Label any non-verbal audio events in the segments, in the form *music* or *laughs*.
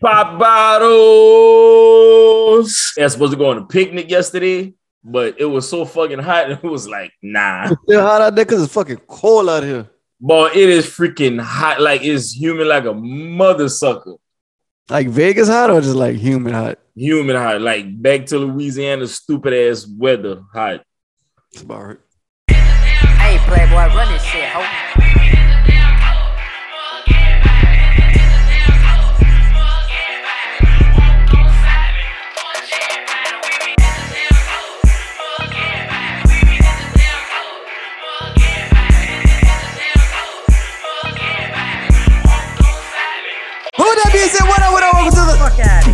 Pop bottles. I was supposed to go on a picnic yesterday, but it was so fucking hot. *laughs* It was like, nah. It's still hot out there because it's fucking cold out here. But it is freaking hot. Like it's humid like a mother sucker. Like Vegas hot or just like humid hot? Humid hot. Like back to Louisiana, stupid ass weather hot. It's about right. Hey, Playboy, run this shit, ho.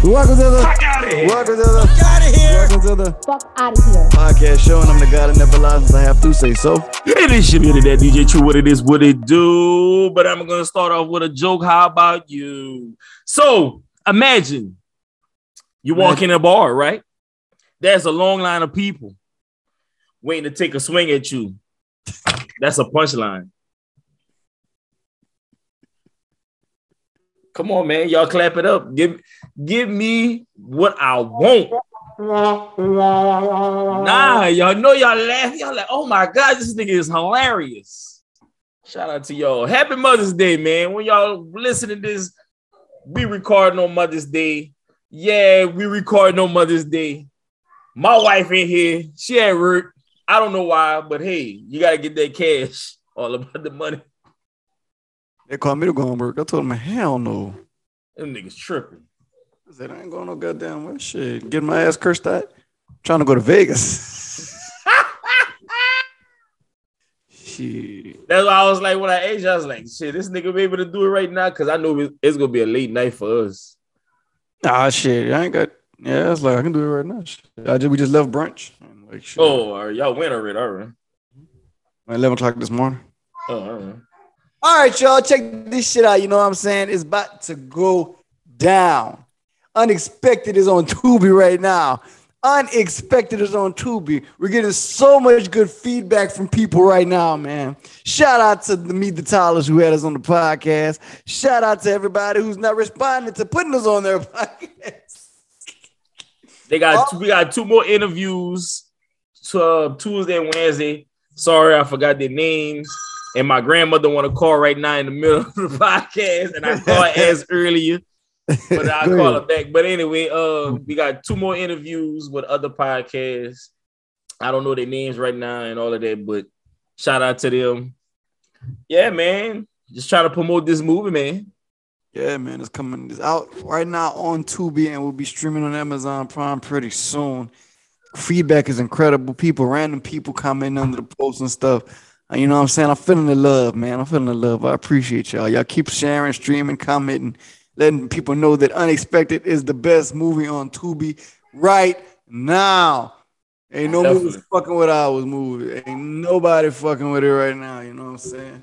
Fuck out of Welcome to the Welcome to the Welcome to the fuck out of here. podcast show, and I'm the guy that never lies since I have to say so. It is your that DJ Truth. What it is, what it do. But I'm gonna start off with a joke. How about you? So imagine you walk in a bar, right? There's a long line of people waiting to take a swing at you. That's a punchline. Come on, man. Y'all clap it up. Give, give me what I want. Nah, y'all know y'all laugh. Y'all like, oh my God, this nigga is hilarious. Shout out to y'all. Happy Mother's Day, man. When y'all listen to this, we recording on Mother's Day. Yeah, we recording on Mother's Day. My wife in here. She at work. I don't know why, but hey, you gotta get that cash. *laughs* All about the money. They called me to go on work. I told them, hell no. Them niggas tripping. I said, I ain't going no goddamn well, shit. Get my ass cursed out. trying to go to Vegas. *laughs* shit. That's why I was like, when I aged, I was like, shit, this nigga be able to do it right now because I know it's gonna be a late night for us. Ah, shit. I ain't got. Yeah, it's like I can do it right now. Shit. I just we just left brunch. I'm like, shit. Oh, all right, y'all went already, all right. Eleven o'clock this morning. Oh, all right. All right, y'all, check this shit out. You know what I'm saying? It's about to go down. Unexpected is on Tubi right now. Unexpected is on Tubi. We're getting so much good feedback from people right now, man. Shout out to the Meet the Tyler's who had us on the podcast. Shout out to everybody who's not responding to putting us on their *laughs* podcast. They got two, we got two more interviews to, uh, Tuesday and Wednesday. Sorry, I forgot their names. And my grandmother want to call right now in the middle of the *laughs* podcast, and I called *laughs* as earlier, but I'll call ahead. her back. But anyway, uh, we got two more interviews with other podcasts. I don't know their names right now and all of that, but shout out to them. Yeah, man. Just trying to promote this movie, man. Yeah, man, it's coming. It's out right now on Tubi and we'll be streaming on Amazon Prime pretty soon. Feedback is incredible. People, random people commenting under the posts and stuff. Uh, You know what I'm saying? I'm feeling the love, man. I'm feeling the love. I appreciate y'all. Y'all keep sharing, streaming, commenting, letting people know that Unexpected is the best movie on Tubi right now. Ain't no movie Definitely. fucking with ours movie. Ain't nobody fucking with it right now. You know what I'm saying?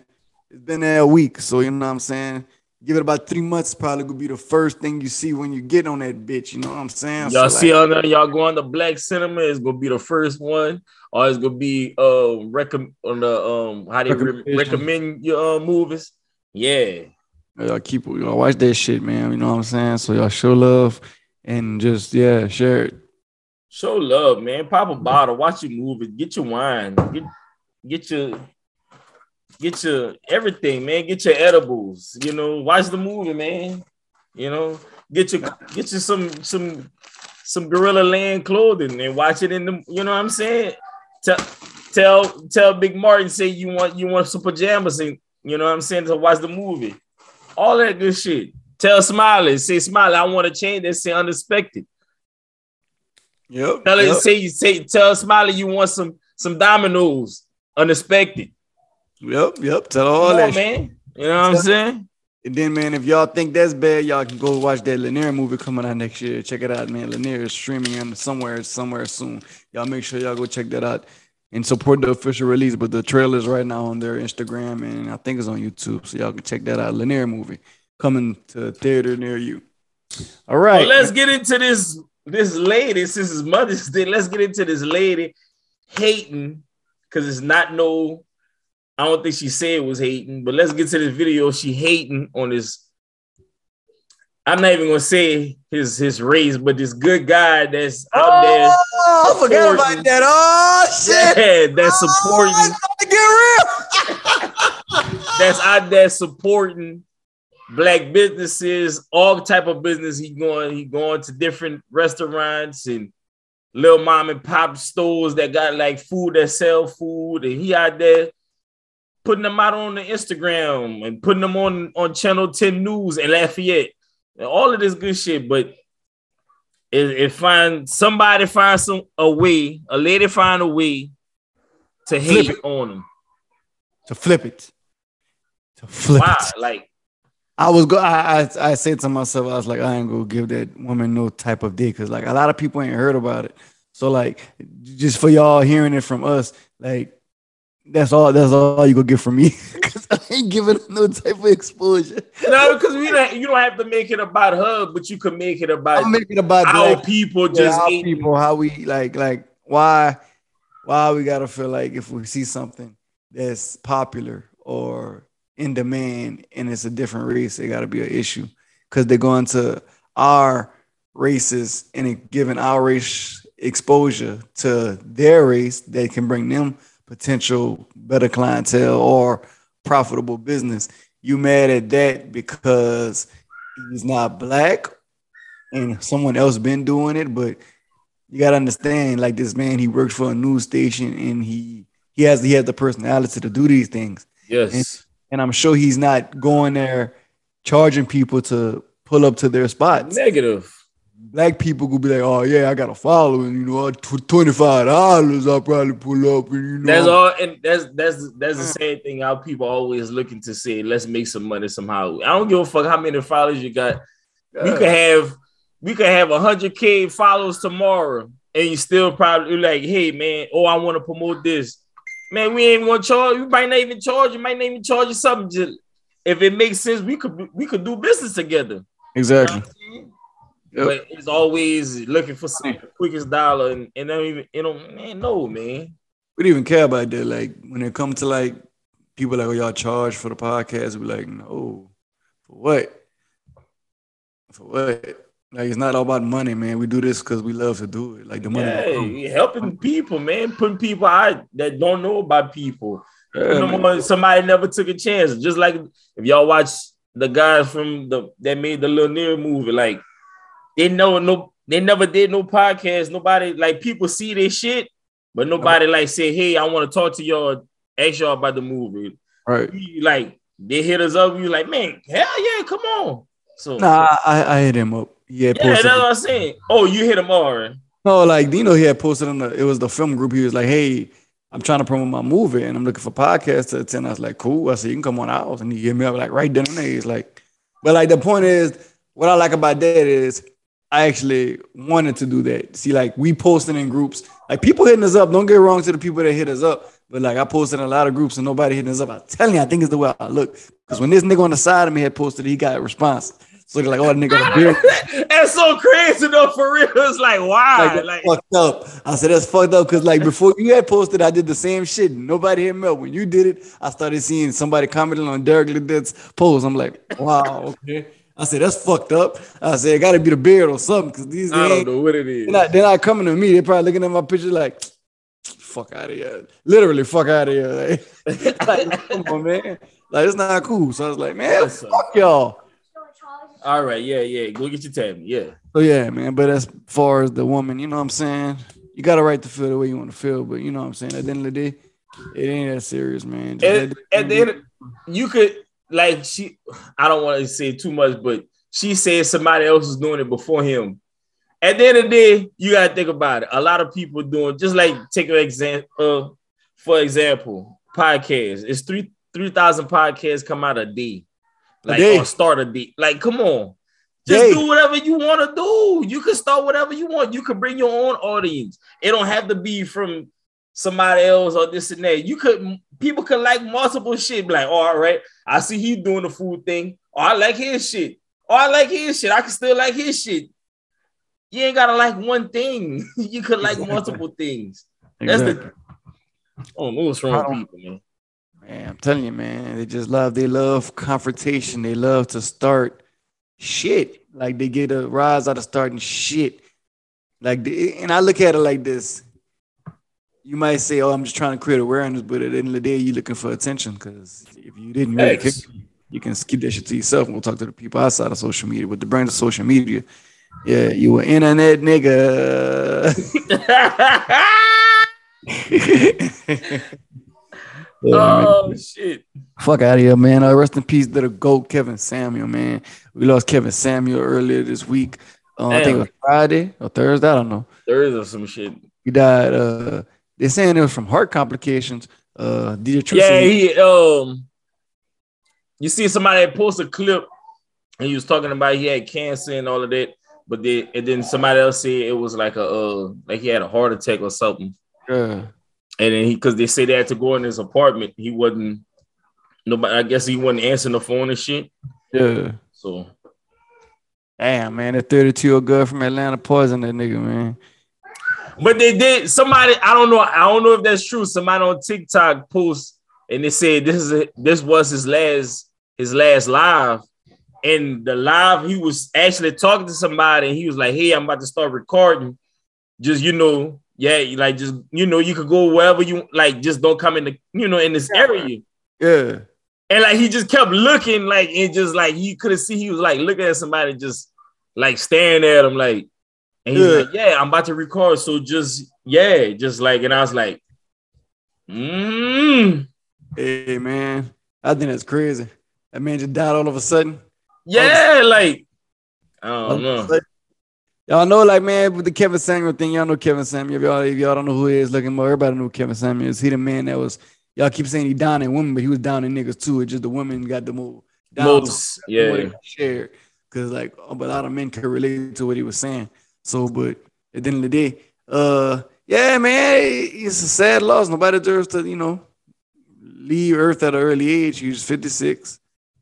It's been there a week, so you know what I'm saying. Give it about three months, probably gonna be the first thing you see when you get on that bitch. You know what I'm saying? Y'all So, see like, on there, y'all go on the black cinema, it's gonna be the first one, or it's gonna be uh recommend on the um how they re- recommend your uh, movies. Yeah. y'all keep y'all watch that shit, man. You know what I'm saying? So y'all show love and just yeah, share it. Show love, man. Pop a bottle, watch your movie, get your wine, get get your get your everything, man. Get your edibles, you know, watch the movie, man. You know, get your get you some some some Guerilla Land clothing and watch it in the you know what I'm saying? Tell tell tell Big Martin say you want you want some pajamas and you know what I'm saying to watch the movie. All that good shit. Tell Smiley, say Smiley, I want to change that, say unexpected. Yep. Tell yep. say, you say, tell Smiley you want some some dominoes, unexpected. Yep, yep. Tell all Come that on, man. You know what I'm saying? And then, man, if y'all think that's bad, y'all can go watch that Lanier movie coming out next year. Check it out, man. Lanier is streaming on somewhere, somewhere soon. Y'all make sure y'all go check that out and support the official release. But the trailer's right now on their Instagram and I think it's on YouTube, so y'all can check that out. Lanier movie coming to a theater near you. All right. Well, let's get into this this lady since it's Mother's Day. Let's get into this lady hating because it's not no. I don't think she said it was hating, but let's get to this video. She hating on this I'm not even gonna say his his race, but this good guy that's out oh, there. Oh, I forgot supporting- about that. Oh shit. Yeah, that's oh, supporting. Oh, it's to get real. That's out there supporting black businesses, all type of business. He going, he going to different restaurants and little mom and pop stores that got like food that sell food, and he out there putting them out on the Instagram and putting them on on Channel 10 News and Lafayette and all of this good shit. But it, it find somebody find some a way, a lady find a way to hate Flip on them. To flip it. To flip it. Like I was go. I, I I said to myself, I was like, I ain't gonna give that woman no type of dick because like a lot of people ain't heard about it. So like, just for y'all hearing it from us, like that's all. That's all you gonna get from me *laughs* because I ain't giving no type of exposure. no, because we don't, you don't have to make it about her, but you can make it about I'm making about our black people yeah, just hating. people how we like like why why we gotta feel like if we see something that's popular or in demand and it's a different race, it gotta be an issue because they're going to our races and it giving our race exposure to their race that can bring them potential better clientele or profitable business. You mad at that because he's not black and someone else been doing it, but you gotta understand, like this man, he works for a news station and he he has he has the personality to do these things. Yes. And I'm sure he's not going there charging people to pull up to their spots. Negative. Black people could be like, oh yeah, I got a following, you know, twenty five dollars, I'll probably pull up and you know That's all, and that's that's that's the mm. same thing. How people always looking to say, "Let's make some money somehow." I don't give a fuck how many followers you got. We could have we could have hundred k followers tomorrow, and you still probably like, "Hey man, oh I want to promote this." Man, we ain't gonna charge. You might not even charge. You might not even charge you something. Just if it makes sense, we could we could do business together. Exactly. Yep. But it's always looking for some quickest dollar, and, and don't even you know, man, no man. We don't even care about that. Like when it comes to like people like, oh, y'all charge for the podcast, we're like, no, for what? For what? Like it's not all about money, man. We do this because we love to do it. Like the money. Come. helping people, man. Putting people out that don't know about people. Yeah, Putting them man. on- somebody never took a chance. Just like if y'all watch the guys from the that made the Lanier movie, like they know no, they never did no podcast. Nobody like people see this shit, but uh-huh. nobody like say, hey, I want to talk to y'all, ask y'all about the movie. Right. We, like they hit us up, You like, man, hell yeah, come on. So Nah, I, I hit him up. Had yeah, that's what I'm saying. Oh, you hit him already. No, like you know, he had posted on the. It was the film group. He was like, "Hey, I'm trying to promote my movie, and I'm looking for podcasts to attend." I was like, "Cool." I said, "You can come on out," and he hit me up like right then and there. He's like, "But like the point is, what I like about that is." I actually wanted to do that. See, like we posting in groups, like people hitting us up. Don't get wrong to the people that hit us up, but like I posted in a lot of groups and nobody hitting us up. I'm telling you, I think it's the way I look. Because when this nigga on the side of me had posted, he got a response. So they're like, "Oh, the nigga a beard." *laughs* That's so crazy though, for real. It's like, why? like, Like, fucked up. I said that's fucked up because like before you had posted, I did the same shit. Nobody hit me up. When you did it, I started seeing somebody commenting on Derek Lidet's post. I'm like, wow, okay. I said that's fucked up. I said it got to be the beard or something because these I don't know what it is. they're not, they're not coming to me. They're probably looking at my picture like, fuck out of here. Literally, fuck out of here. Like, *laughs* like, come on, man. Like it's not cool. So I was like, man, fuck y'all. All right, yeah, yeah. Go get your tab. Yeah. So yeah, man. But as far as the woman, you know what I'm saying? You got a right to feel the way you want to feel, but you know what I'm saying? At the end of the day, it ain't that serious, man. At, at the end, you could like she. I don't want to say too much, but she said somebody else was doing it before him. At the end of the day, you gotta think about it. A lot of people doing just like take an example. Uh, for example, podcasts. It's three three thousand podcasts come out a day, like day. or start a day. Like, come on. Day. Just do whatever you want to do. You can start whatever you want. You can bring your own audience. It don't have to be from somebody else or this and that. You could people could like multiple shit. Be like, oh, all right, I see he doing the food thing. Oh, I like his shit. Oh, I like his shit. I can still like his shit. You ain't gotta like one thing. *laughs* you could like Exactly. multiple things. That's Exactly. the oh, what's wrong with people, man. Man, I'm telling you, man, they just love, they love confrontation. They love to start shit. like they get a rise out of starting shit. Like, the, and I look at it like this. You might say, "Oh, I'm just trying to create awareness," but at the end of the day, you're looking for attention. Because if you didn't really care, you can keep that shit to yourself and we'll talk to the people outside of social media. With the brand of social media, yeah, you an internet nigga. *laughs* Yeah, man. oh shit. Fuck out of here, man. Uh, rest in peace to the GOAT, Kevin Samuel, man. We lost Kevin Samuel earlier this week. Uh, I think it was Friday or Thursday. I don't know. Thursday or some shit. He died. Uh, they're saying it was from heart complications. Uh, DJ Yeah, he um you see somebody posted a clip and he was talking about he had cancer and all of that, but then and then somebody else said it was like a uh like he had a heart attack or something. yeah. And then he because they said they had to go in his apartment, he wasn't nobody I guess he wasn't answering the phone and shit. yeah. So Damn, man. That 32 year old girl from Atlanta poisoned that nigga, man. But they did somebody I don't know, I don't know if that's true. Somebody on TikTok post and they said this is a, this was his last his last live. And the live, he was actually talking to somebody, and he was like, "Hey, I'm about to start recording. Just you know, yeah, like just you know, you could go wherever you like. Just don't come in the you know in this area." Yeah. And like he just kept looking, like and just like he could have see he was like looking at somebody, just like staring at him, like. And he's Yeah. like, "Yeah, I'm about to record, so just yeah, just like." And I was like, "Hmm." Hey, man. I think that's crazy. That man just died all of a sudden. Yeah, like I don't know. sudden. Y'all know, like, man, with the Kevin Samuel thing, y'all know Kevin Samuel. If y'all, if y'all don't know who he is, looking more, everybody know Kevin Samuel is. He the man that was, y'all keep saying he down in women, but he was down in niggas too. It's just the women got the move. Down Most, yeah. he shared. Because, like, a lot of men could relate to what he was saying. So, but at the end of the day, uh, yeah, man, it's a sad loss. Nobody deserves to, you know, leave Earth at an early age. He was 56.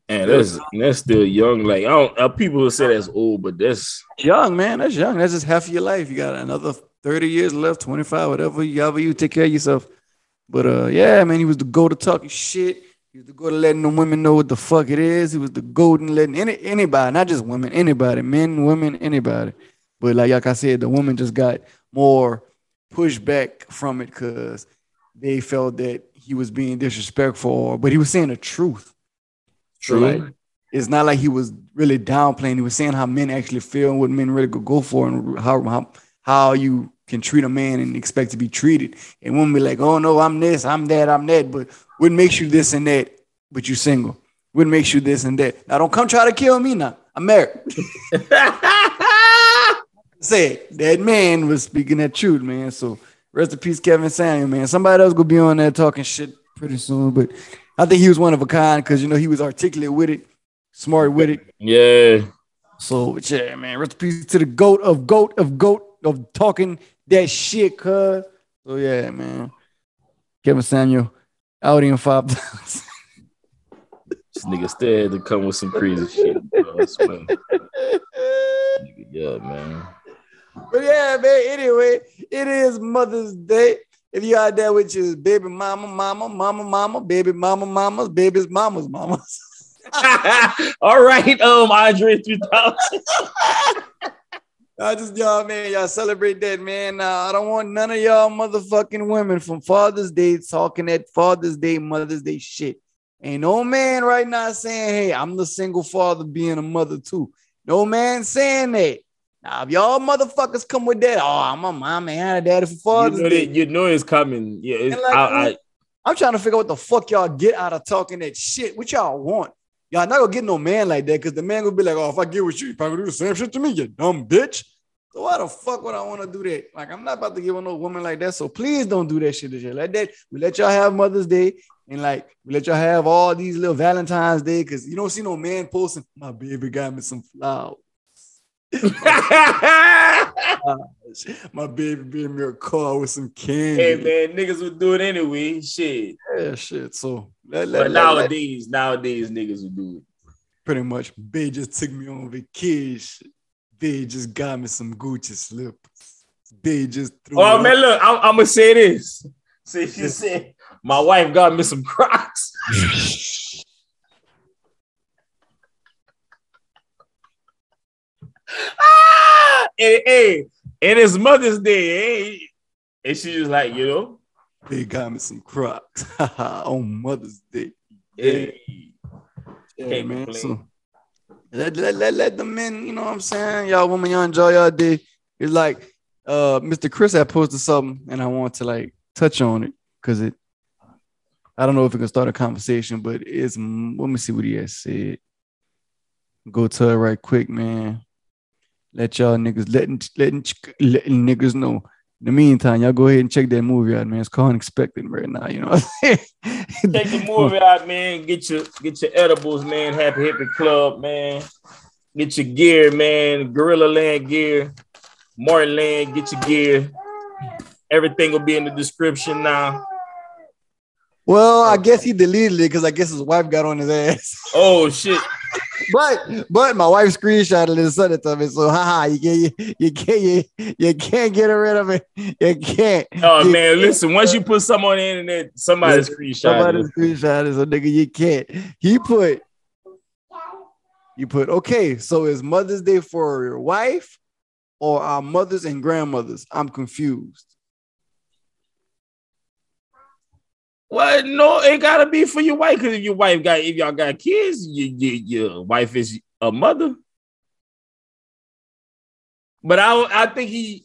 And that's that's still young. Like I don't uh, people will say that's old, but that's young, man. That's young. That's just half of your life. You got another 30 years left, 25, whatever. You however you take care of yourself. But uh, yeah, man, he was the go to talking shit. He was the go to letting the women know what the fuck it is. He was the golden letting any anybody, not just women, anybody, men, women, anybody. But like, like I said, the woman just got more pushback from it because they felt that he was being disrespectful, or, but he was saying the truth. So, true. like, it's not like he was really downplaying. He was saying how men actually feel and what men really could go for, and how how how you can treat a man and expect to be treated. And women be like, "Oh no, I'm this, I'm that, I'm that," but what makes you this and that? But you're single. What makes you this and that? Now don't come try to kill me. Now I'm married. *laughs* Say that man was speaking that truth, man. So rest in peace, Kevin Samuel, man. Somebody else gonna be on there talking shit pretty soon, but I think he was one of a kind because you know he was articulate with it, smart with it. yeah. So yeah, man. Rest in peace to the goat of goat of goat of talking that shit, cuz. So yeah, man. Kevin Samuel, out in five dollars. *laughs* This nigga still had to come with some crazy shit. Bro. I swear. Nigga, *laughs* yeah, man. But yeah, man. Anyway, it is Mother's Day. If you out there with your baby mama, mama, mama, mama, baby mama, mamas, baby's mamas, mamas. *laughs* All right, um, Andre 3000. *laughs* I just y'all, man, y'all celebrate that, man. Now I don't want none of y'all motherfucking women from Father's Day talking that Father's Day, Mother's Day shit. Ain't no man right now saying, "Hey, I'm the single father being a mother too." No man saying that. Now, if y'all motherfuckers come with that, oh, I'm a mom and a daddy for You Father's know, Day. that, you know it's coming. Yeah, it's, like, I, I, I'm trying to figure out what the fuck y'all get out of talking that shit. What y'all want? Y'all not gonna get no man like that because the man gonna be like, oh, if I get with you, you probably do the same shit to me, you dumb bitch. So why the fuck would I want to do that? Like, I'm not about to give with no woman like that. So please don't do that shit to you. Like that, we let y'all have Mother's Day and like we let y'all have all these little Valentine's Day because you don't see no man posting, my baby got me some flowers. *laughs* My baby gave me a car with some candy. hey man, niggas would do it anyway. Shit. Yeah, shit. So But nowadays, nowadays niggas would do it. pretty much. They just took me on vacation. They just got me some Gucci slippers. They just threw Oh man, up. look, I'm, I'm gonna say this. See, she said, my wife got me some Crocs. *laughs* ah, and, hey, and it's Mother's Day, eh? and she was like, you know, They got me some Crocs *laughs* on Mother's Day. hey, Yeah, Can't man. complain. So let, let, let, let the men, you know what I'm saying? Y'all women, y'all enjoy y'all day. It's like uh Mr. Chris had posted something and I want to like touch on it because it I don't know if it can start a conversation, but it's mm, let me see what he has said. Go to it right quick, man. Let y'all niggas letting letting, letting niggas know. In the meantime, y'all go ahead and check that movie out, man. It's called Unexpected right now. You know what I'm saying? *laughs* Take the movie out, man. Get your get your edibles, man. Happy Hippie Club, man. Get your gear, man. Guerilla Land gear, Martin Land. Get your gear. Everything will be in the description now. Well, I guess he deleted it because I guess his wife got on his ass. Oh shit! But but my wife screenshotted it and sent it to me. So haha, you can't you, you can't you, you can't get rid of it. You can't. Oh You man, can't. listen. Once you put something on the internet, somebody screenshot Somebody screenshot it, so nigga, you can't. He put you put okay. So is Mother's Day for your wife or our mothers and grandmothers? I'm confused. Well, no, it gotta be for your wife. Because if your wife got, if y'all got kids, you, you, your wife is a mother. But I, I think he.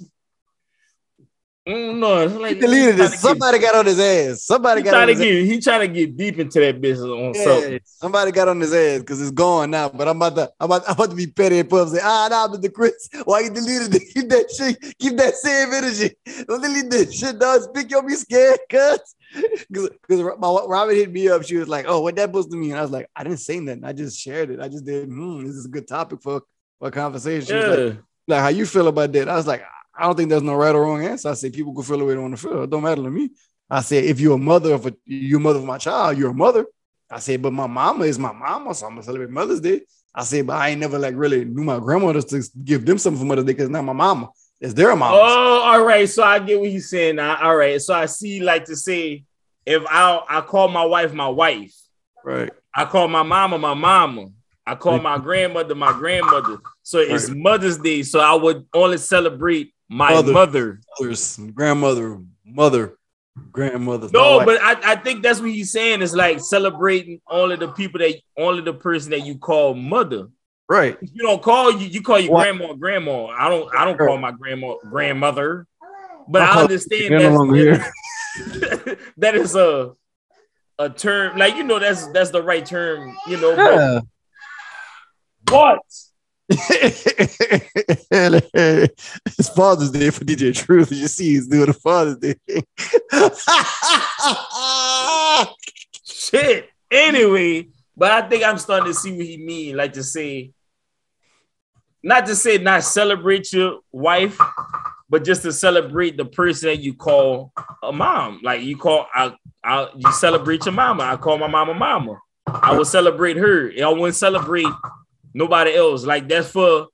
Mm, no, it's like He deleted it. Somebody got on his ass. Somebody got on to his ass. he trying to get deep into that business on Yeah, something. somebody got on his ass because it's gone now. But I'm about to, I'm about, I'm about to be petty and puff. Say, ah, nah, Mr. Chris, why you deleted it? *laughs* Keep that shit, keep that same energy. Don't delete that shit, dog. Speak your be scared, cuz. Because my Robin hit me up. She was like, "Oh, what that supposed to mean?" I was like, "I didn't say nothing. I just shared it. I just did. Hmm, this is a good topic for for a conversation." She was like, Yeah, like, how you feel about that? I was like, I don't think there's no right or wrong answer. I say people can feel the way they want to feel. It don't matter to me. I say if you're a mother of a you're mother of my child, you're a mother. I say, but my mama is my mama, so I'm gonna celebrate Mother's Day. I say, but I ain't never like really knew my grandmothers to give them something for Mother's Day because not my mama. It's their mama. Oh, all right. So I get what he's saying now. All right. So I see, like to say, if I I call my wife my wife, Right. I call my mama my mama. I call my grandmother my grandmother. So it's Right. Mother's Day. So I would only celebrate my Mother. mother. Mothers, grandmother, mother, grandmother. No, but I, I think that's what he's saying. It's like celebrating only the people that only the person that you call mother. right. You don't call you you call your What? grandma grandma. I don't I don't call my grandma grandmother. But I I, understand here. *laughs* that's, a a term like you know that's that's the right term, you know. but Yeah. What? It's Father's Day for DJ Truth. You see, he's doing a Father's Day. *laughs* Shit. Anyway, but I think I'm starting to see what he mean. Like to say, not to say not celebrate your wife, but just to celebrate the person that you call a mom. Like you call, I, I, you celebrate your mama. I call my mama mama. I will celebrate her. I wouldn't celebrate nobody else. Like that's for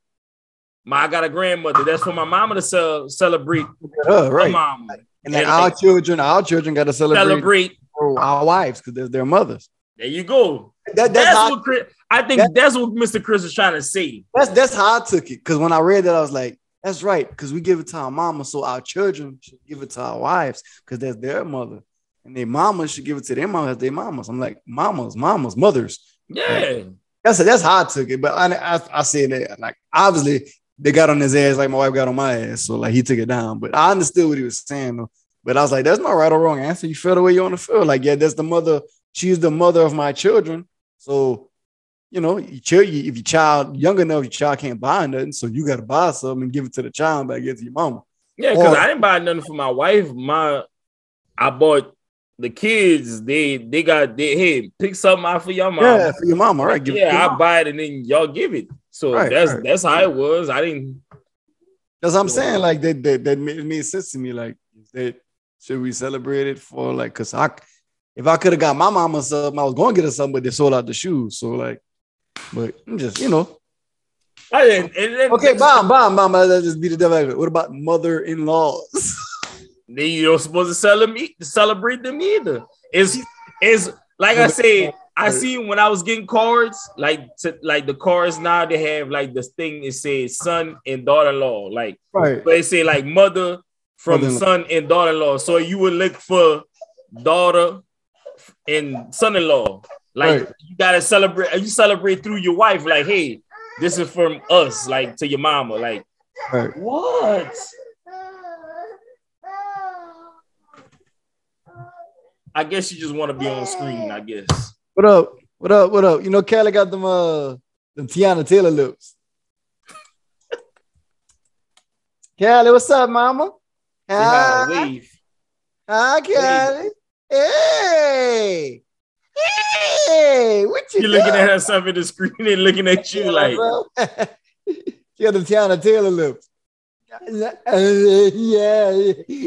my. I got a grandmother. That's for my mama to ce- celebrate her right. mama. And then And our like- children, our children got to celebrate, Celebrate. our wives because they're their mothers. There you go. That, that's, That's how, what Chris, I think. that- that's what Mr. Chris is trying to say. that's that's how I took it. Because when I read that, I was like, that's right. Because we give it to our mama, so our children should give it to our wives because that's their mother. And their mamas should give it to their mamas, their mamas. I'm like, mamas, mamas, mothers. Yeah. That's that's how I took it. But I, I, I said that like obviously they got on his ass like my wife got on my ass, so like he took it down. But I understood what he was saying though. But I was like, that's no right or wrong answer. You feel the way you want to feel. Like yeah, that's the mother. She's the mother of my children. So you know, you chill, you, if your child young enough, your child can't buy nothing, so you got to buy something and give it to the child, but give it to your mama. Yeah, because I didn't buy nothing for my wife. My I bought the kids. They they got they hey pick something out for your mom. Yeah, for your mama, right? Give it yeah, I mama. buy it and then y'all give it. So Right, that's right. that's how it was. I didn't. That's what I'm saying. Like that, that, that made, made sense to me. Like that, should we celebrate it for like? Cause I, if I could have got my mama something, I was going to get her something, but they sold out the shoes. So like, but I'm just you know, I didn't. And then, okay, bomb, bomb, bomb. Let's just be the devil. What about mother-in-laws? *laughs* Then you don't supposed to celebrate celebrate them either. It's it's like I said, I seen when I was getting cards, like to, like the cards now they have like this thing it says son and daughter-in-law, like Right. but they say like mother from Mother-in-law. son and daughter-in-law. So you would look for daughter and son-in-law. Like Right. you gotta celebrate, you celebrate through your wife, like, hey, this is from us, like to your mama. Like, Right. what? I guess you just want to be on screen, I guess. What up? What up? What up? You know, Kelly got them uh them Teyana Taylor lips. *laughs* Kelly, what's up, mama? Hi, Hi, wave. hi, Kelly. Hey, hey, what you You're looking at herself in the screen and looking at you like, bro. *laughs* she got the Teyana Taylor lips. Yeah, yeah,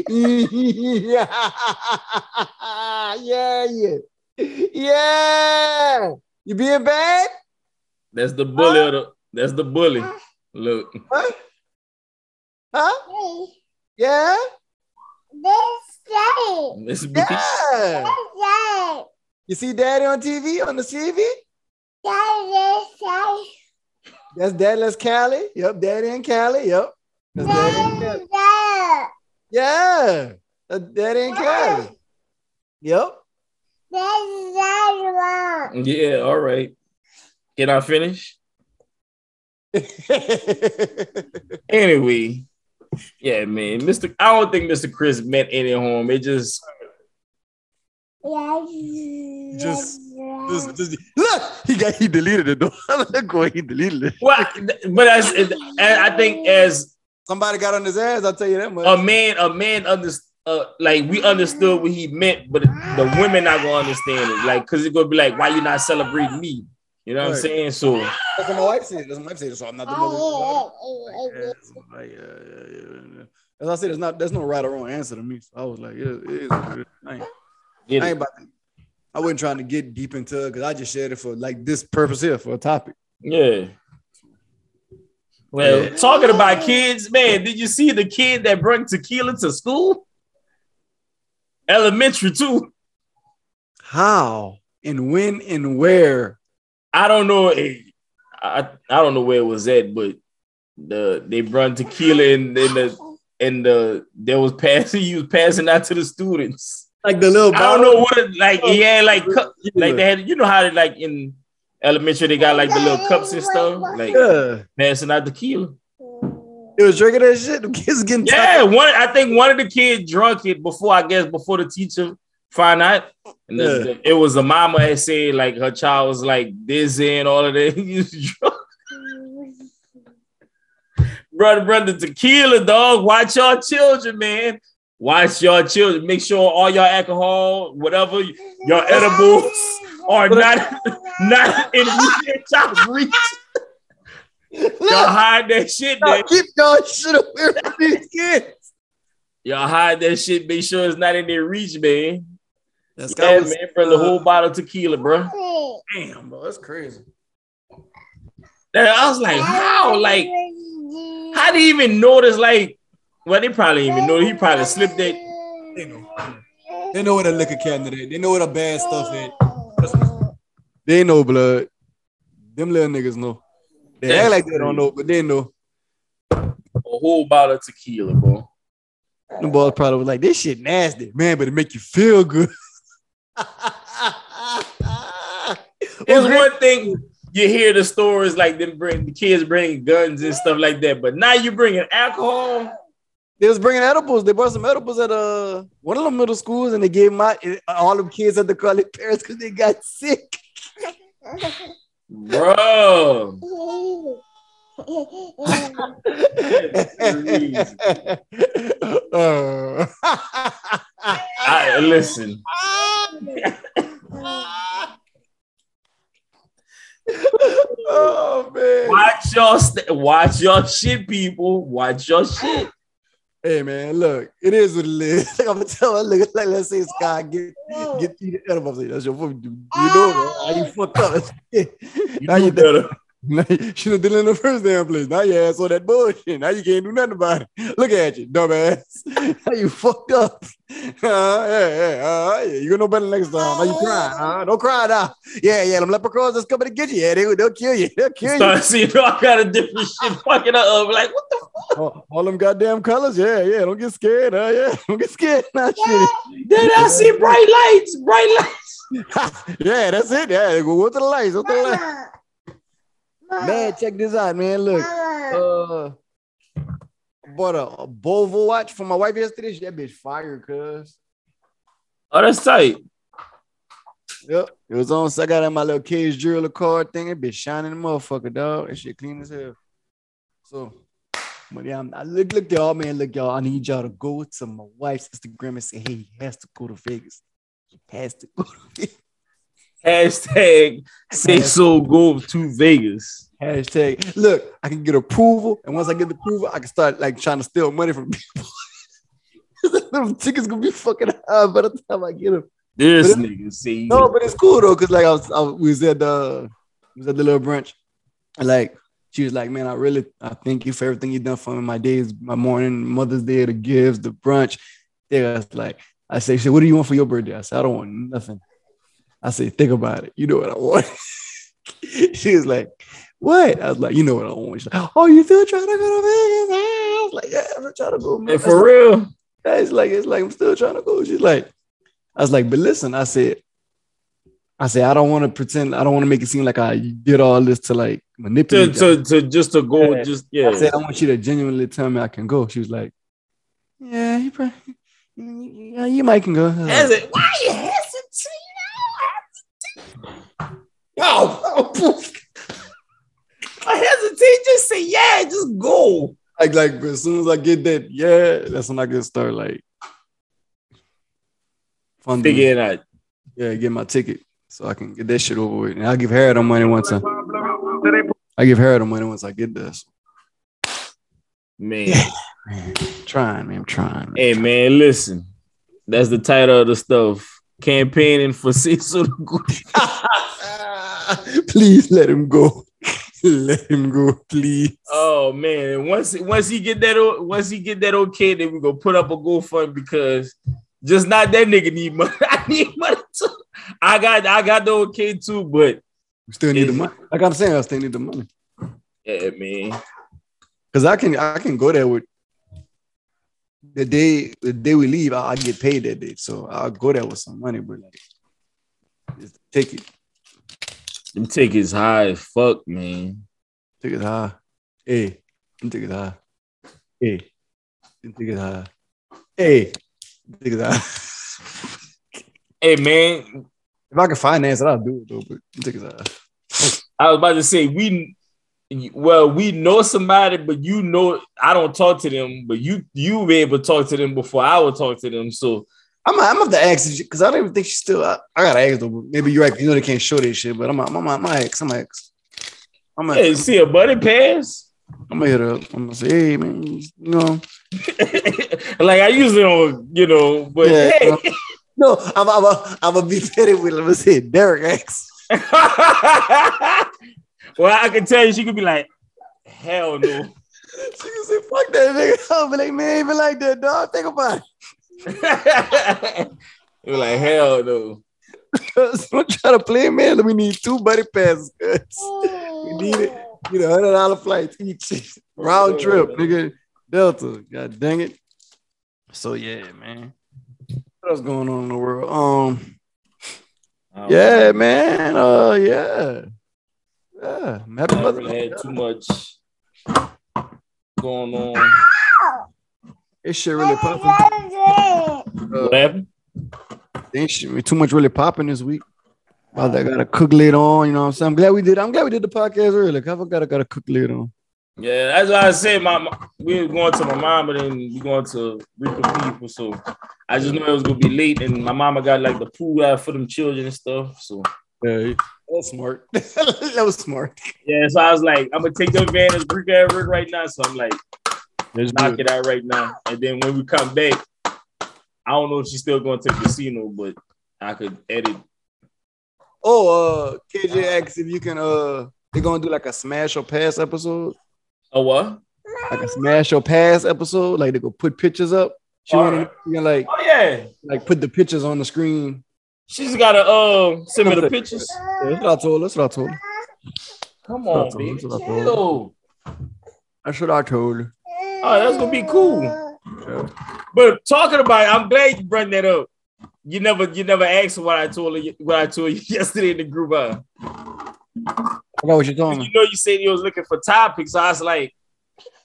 yeah, *laughs* yeah, yeah. You being bad? that's the bully of the that's the bully. Look, Huh? Huh? Yeah, this bitch. yeah. You see Daddy on TV on the TV? That's Daddy. That's Callie. Yep, Daddy and Callie. Yep. That's Daddy and Callie. Yeah, that's Daddy and Callie. Yep. Yeah, all right. Can I finish? *laughs* Anyway, yeah, man. Mr. I don't think Mr. Chris meant any harm. It just Just- Just- just- look, he got he deleted it though. *laughs* look what he deleted it. well, but as I think as Somebody got on his ass. I'll tell you that much. a man, a man under uh, like we understood what he meant, but the women not gonna understand it. Like, cause it's gonna be like, why you not celebrating me? You know what I'm saying? So That's what my wife said. That's what my wife said. So I'm not the mother. Like, yeah, yeah, yeah, yeah. As I said, there's not there's no right or wrong answer to me. So I was like, yeah, it is. what it is. I ain't, get I it. ain't about to, I wasn't trying to get deep into it because I just shared it for like this purpose here for a topic. Yeah. Well, Yeah. talking about kids, man, did you see the kid that brought tequila to school? Elementary too. How and when and where? I don't know. I I don't know where it was at, but the they brought tequila and then the and the there was passing. He was passing out to the students. Like the little I don't know what it, like. Yeah, like like they had. You know how they like in elementary they got like the little cups and stuff, like Yeah. passing out tequila. It was drinking that shit. The kids getting Yeah, tired. one. I think one of the kids drunk it before. I guess before the teacher found out. And the- Yeah. the- it was a mama had said like her child was like dizzy and all of that. *laughs* He was drunk. brother, brother, tequila, dog. Watch your children, man. Watch your children. Make sure all your alcohol, whatever your edibles are not *laughs* not in your child's reach. Y'all hide that shit, y'all man. keep y'all shit away from these kids. Y'all hide that shit. Make sure it's not in their reach, man. That's Yeah, man, bro. The uh, whole bottle of tequila, bro. damn, bro. That's crazy. And I was like, how? Like, how do you even notice? Like, well, they probably even know. He probably slipped that. They know. They know what a liquor cabinet is. They know what a bad stuff is. They know blood. Them little niggas know. They That's act like they don't know, but they know. A whole bottle of tequila, bro. The boys probably was like, this shit nasty. Man, but it make you feel good. *laughs* *laughs* It's one thing you hear the stories like them bring the kids bringing guns and stuff like that, but now you bringing alcohol. They was bringing edibles. They brought some edibles at uh one of the middle schools, and they gave my all them kids had to call their parents because they got sick. Bro, Uh, I, *laughs* listen. oh man. Watch your st- watch your shit, people. Watch your shit. Hey man, look, it is what it is. *laughs* I'm gonna tell her, look, like let's say Sky get get eat the edibles. That's your food. You know, man. how you fucked up. *laughs* You How do you better. *laughs* she done did it in the first damn place. Now your ass on that bullshit. Now you can't do nothing about it. Look at you, dumbass. Now you fucked up. Uh, yeah, yeah, uh, yeah. You gonna know better next time. Now you crying. Uh, don't cry now. Yeah, yeah. Them leprechauns that's coming to get you. Yeah, they, they'll kill you. They'll kill you. Start seeing all kind of different shit fucking up. Like, what the? All, all them goddamn colors. Yeah, yeah. Don't get scared. Uh, yeah, *laughs* don't get scared. Now, shit. Then I see bright lights, bright lights. *laughs* yeah, that's it. Yeah, go go to the lights. Go to the lights. Man, check this out, man. Look, uh, bought a, a Volvo watch for my wife yesterday. That bitch fire, cuz. Oh, that's tight. Yep, it was on. So I got in my little cage jeweler card thing. It bitch shining the motherfucker, dog. That shit clean as hell. So, but yeah, I'm, look, look, y'all, man. Look, y'all. I need y'all to go to my wife's Instagram and say, hey, he has to go to Vegas. He has to go to Vegas. Hashtag Sayso go to Vegas. Hashtag. Look, I can get approval, and once I get the approval, I can start like trying to steal money from people. *laughs* Them tickets gonna be fucking high by the time I get them. This But nigga see. No, but it's cool though, cause like I was, I was at the was at the little brunch, and like she was like, "Man, I really I thank you for everything you've done for me. My days, my morning, Mother's Day, the gifts, the brunch." Yeah, I was like, I say, she said, "What do you want for your birthday?" I said, "I don't want nothing." I said, "Think about it. You know what I want." *laughs* she was like, "What?" I was like, "You know what I want." She's like, "Oh, you still trying to go to Vegas?" I was like, "Yeah, I'm trying to go." man." And for real, It's like it's like I'm still trying to go. She's like, I was like, but listen, I said, I say I don't want to pretend. I don't want to make it seem like I did all this to like manipulate. to, to just to go, Yeah. just yeah. I yeah. said I want you to genuinely tell me I can go. She was like, Yeah, you probably, yeah, you might can go. I was like, Hesi- Why you hesitate? Yo, *laughs* *laughs* I hesitate. Just say yeah. Just go. like, like as soon as I get that, yeah, that's when I can start like funding. Figure it out. Yeah, get my ticket so I can get that shit over with. And I'll give Harry the money once I, I give Harry the money once I get there. So, Man, man, *sighs* trying, man, I'm trying. Man. hey man, listen. That's the title of the stuff. Campaigning for Sayso. to go. *laughs* please let him go. *laughs* let him go, please. Oh man! And once once he get that once he get that okay, then we gonna put up a GoFund because just not that nigga need money. *laughs* I need money too. I got I got the okay too, but We still need the money. Like I'm saying, I still need the money. yeah, man. Cause I can I can go there with the day the day we leave, I, I get paid that day. So I'll go there with some money, but like it's the ticket. Them tickets high as fuck, man. Ticket high. Hey, them tickets high. Hey, them tickets high. Hey, them tickets high. *laughs* Hey man, if I can finance it, I'll do it though. But them tickets high. I was about to say we well, we know somebody, but you know I don't talk to them, but you you be able to talk to them before I would talk to them. So I'm I'm of the ex because I don't even think she's still. I, I gotta ask though. but Maybe you're right. You know they can't show this shit, but I'm I'm I'm my ex. I'm my ex. I'm yeah, gonna see a buddy pass. I'm gonna hit her up. I'm gonna say, hey man, you know, *laughs* like I usually don't, you know, but Yeah. hey. *laughs* no, I'm I'm a, I'm gonna be petty with. Let me say, Derek X. *laughs* well, I can tell you, she could be like, hell no. *laughs* She could say, fuck that nigga. *laughs* I'll be like, man, even like that, dog. Think about it. You're like, hell no. it. Don't try to play, man. We need two buddy passes. we need it. Need a hundred dollar flights each round trip, nigga. Delta. God dang it. So yeah, man. What else going on in the world? Um, yeah, man. Uh, yeah, yeah. Mother- really had too much going on. This shit really popping. Uh, What happened? shit, too much really popping this week. I got a cook lid on, you know what I'm saying? I'm glad we did. I'm glad we did the podcast early. I forgot I got a cook lid on. Yeah, that's why I said my, my we were going to my mom, but then we going to Rico people. So I just knew it was gonna be late, and my mama got like the pool out for them children and stuff. So Yeah, that was smart. *laughs* that was smart. yeah, so I was like, I'm gonna take the advantage, Rico at work right now. So I'm like, That's knock it out right now, and then when we come back, I don't know if she's still going to the casino, but I could edit. Oh, uh, KJ asks if you can uh they're gonna do like a smash or pass episode, A what? like a smash or pass episode. Like they go put pictures up. She wanna you know, like Oh yeah. like put the pictures on the screen. She's gotta uh send me the pictures. Yeah, that's what I told her. That's what I told her. Come on, baby. told. That's what I Chill. That's what I told her. Oh, that's gonna be cool. Yeah. But talking about, it, I'm glad you brought that up. You never, you never asked what I told you, what I told you *laughs* yesterday in the group. Uh, I forgot what you're talking you know, you said you was looking for topics. So I was like,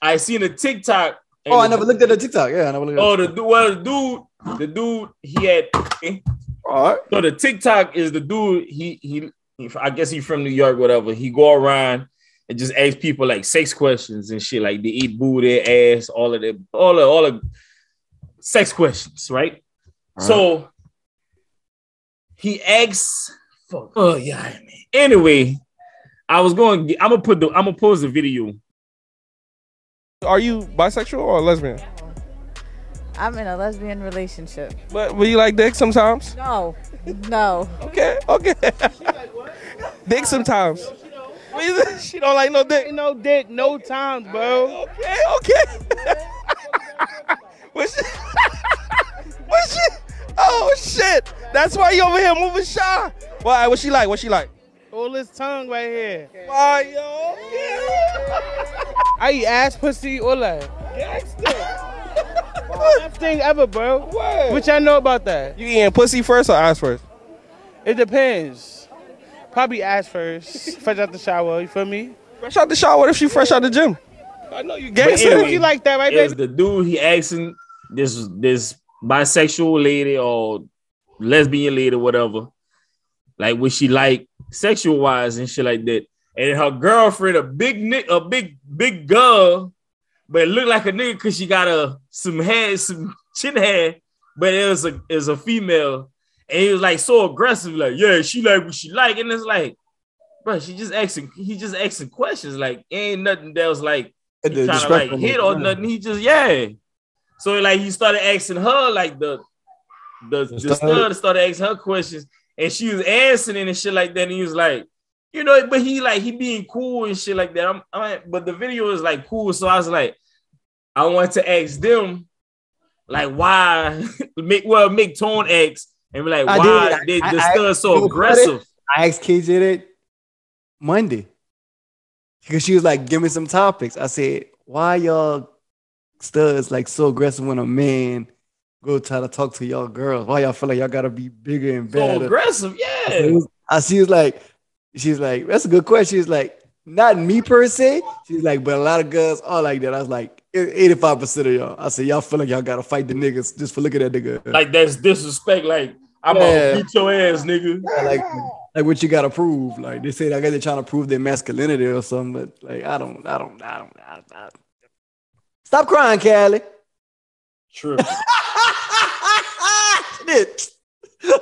I seen a TikTok. and Oh, I never looked at the TikTok. Yeah, I never looked at Oh, the du- well, the dude, the dude, he had. Eh. All right. So the TikTok is the dude. He he. he- I guess he's from New York, whatever. He go around and just ask people like sex questions and shit, like they eat booty, ass, all of the, all of all of sex questions, right? So he asks, fuck, oh yeah, man. Anyway, I was going. to I'm gonna put the. I'm gonna post the video. Are you bisexual or lesbian? I'm in a lesbian relationship. But will you like dick sometimes? No, no. Okay, okay. dick sometimes. *laughs* She don't like no dick. No dick, no times, bro. Okay, okay. *laughs* what she? *laughs* what she? Oh shit! That's why you over here moving shy. Why? What she like? What she like? All this tongue right here. Why, yo? *laughs* I eat ass, pussy, all that. Best thing ever, bro. What? What y'all know about that? You eating pussy first or ass first? It depends. Probably ass first. Fresh out the shower, you feel me? Fresh out the shower. What if she fresh out the gym? I know you But gangster. anyway, You like that, right, is baby? the dude he asking this this bisexual lady or lesbian lady, whatever, like what she like sexual wise and shit like that. And her girlfriend, a big nick, a big big girl, but it looked like a nigga because she got a some hair, some *laughs* chin hair, but it was a it was a female, and he was like so aggressive, like yeah, she like what she like, and it's like, bro, she just asking, he just asking questions, like ain't nothing that was like trying to like hit or nothing. He just yeah. So like he started asking her like the the, the stud started asking her questions and she was answering and shit like that. And he was like, you know, but he like he being cool and shit like that. I'm, I'm but the video is like cool. So I was like, I want to ask them like why *laughs* make well make tone X and be like I why did. they the so aggressive. I asked KJ that Monday because she was like, "Give me some topics." I said, "Why y'all studs like so aggressive when a man go try to talk to y'all girls? Why y'all feel like y'all gotta be bigger and So better?" aggressive, yeah. I see. was like, she's like, "That's a good question." She's like, "Not me per se." She's like, "But a lot of girls are like that." I was like, "85 percent of y'all." I said, "Y'all feel like y'all gotta fight the niggas just for looking at that nigga." Like that's disrespect. Like I'm Yeah. gonna beat your ass, nigga. like like what you gotta prove. Like they say, I guess they're trying to prove their masculinity or something. But like I don't, I don't, I don't. I, don't. I... Don't. Stop crying, Callie. True. *laughs* Shit. *laughs*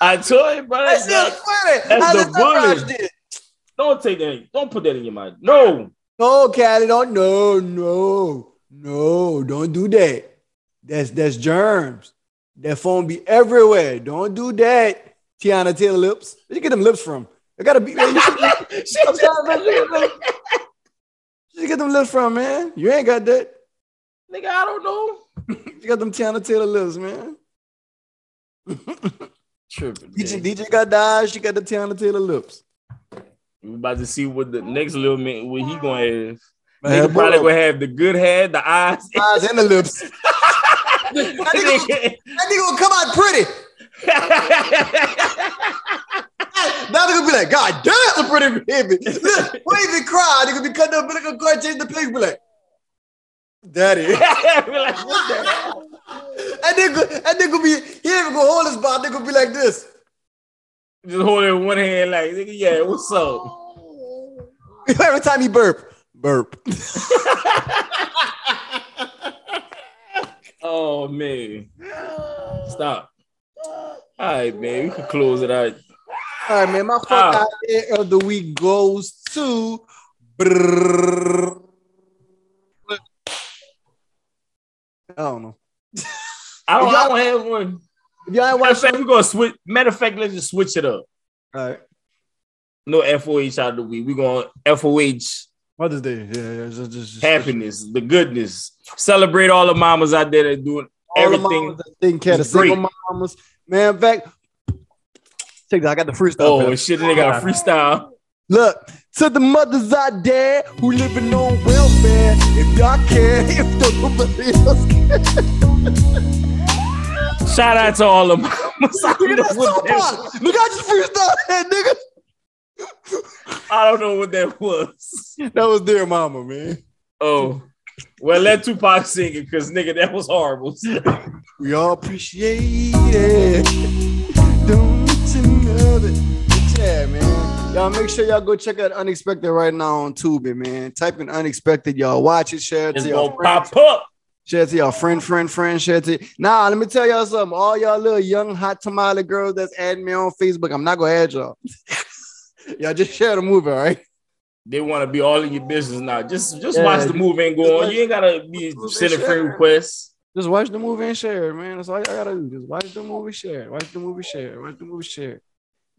I told you, bro. That's funny. that's I the bully. don't take that. Don't put that in your mind. No. No, Callie, don't. No, no, no. Don't do that. That's that's germs. That phone be everywhere. Don't do that. Teyana Taylor lips. Where'd you get them lips from? I gotta be. Where you *laughs* *laughs* you get them lips from, man? You ain't got that. Nigga, I don't know. You got them Teyana Taylor lips, man. Tripping. DJ. DJ got eyes. She got the Teyana Taylor lips. We about to see what the next little man what he gonna have. Man, Nigga probably gonna have the good head, the eyes. eyes and the lips. *laughs* that, nigga, that nigga gonna come out pretty. Now they're gonna be like, God damn, that's a pretty baby. Won't even cry. They gonna be cutting up, but they gonna go and change the pics. Be like, Daddy. *laughs* Be like, what the hell? And they go, and they gonna be, he ain't even gonna hold his. They gonna be like this. Just hold it one hand, like, nigga, yeah, what's up? *laughs* Every time he burp, burp. *laughs* Oh man. Stop. All right, man. We can close it out. All right, man. My fuck Ah. out of the week goes to. Brrrr. I don't know. I don't, I don't have one. If y'all ain't Matter of watch, fact, we're gonna switch. Matter of fact, let's just switch it up. all right. No FOH out of the week. We going FOH Mother's Day. Yeah, yeah. Just, just, just happiness, the goodness. Celebrate all the mamas out there that doing all the everything. mamas that taking care of the single mamas. Man, in fact, check that. I got the freestyle. Oh that. shit, they got a freestyle. Look, to the mothers out there who living on welfare, if y'all care, *laughs* if nobody else care. *laughs* Shout out to all the mamas. I don't know That's what so. Look, I just freestyle that, nigga. I don't know what that was. That was their mama, man. Oh. Well, let Tupac sing it because nigga, that was horrible. We all appreciate it. Don't you know that? But Yeah, man. Y'all make sure y'all go check out Unexpected right now on Tubi, man. Type in Unexpected, y'all watch it, share it It's to y'all gonna pop up. Share it to y'all friend, friend, friend, share it to Nah, let me tell y'all something. All y'all little young hot tamale girls that's adding me on Facebook, I'm not gonna add y'all. *laughs* y'all just share the movie, all right? They want to be all in your business now. Just just Yeah, watch the movie and go on. watch- You ain't gotta be sending friend requests. Just watch the movie and share man. That's all I gotta do. Just watch the movie, share. Watch the movie, share. Watch the movie, share.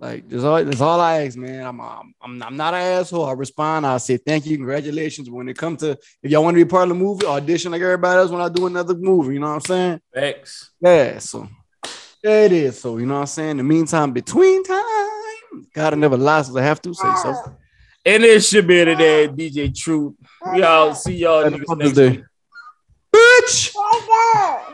It. Like that's all. That's all I ask, man. I'm, I'm, I'm, I'm not an asshole. I respond. I say thank you, congratulations. When it comes to if y'all want to be part of the movie, audition like everybody else when I do another movie. You know what I'm saying? Thanks. Yeah. So there it is. So you know what I'm saying. In the meantime, between time, gotta never lie, so I have to say so. And it should be today, DJ Truth. We all see y'all Happy niggas Mother's next Day. week. Bitch.